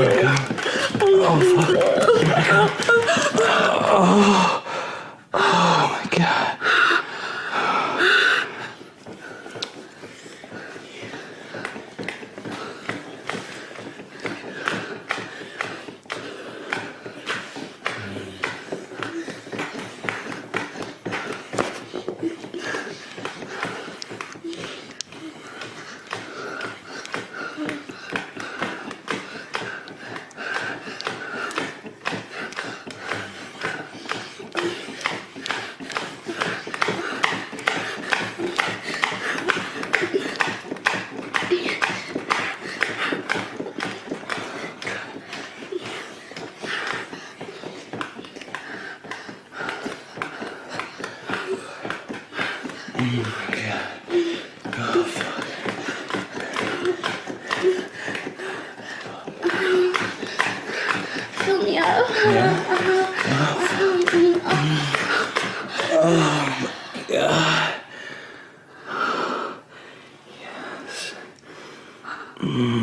Oh, God. Oh, fuck. Oh, oh, oh, oh Mm.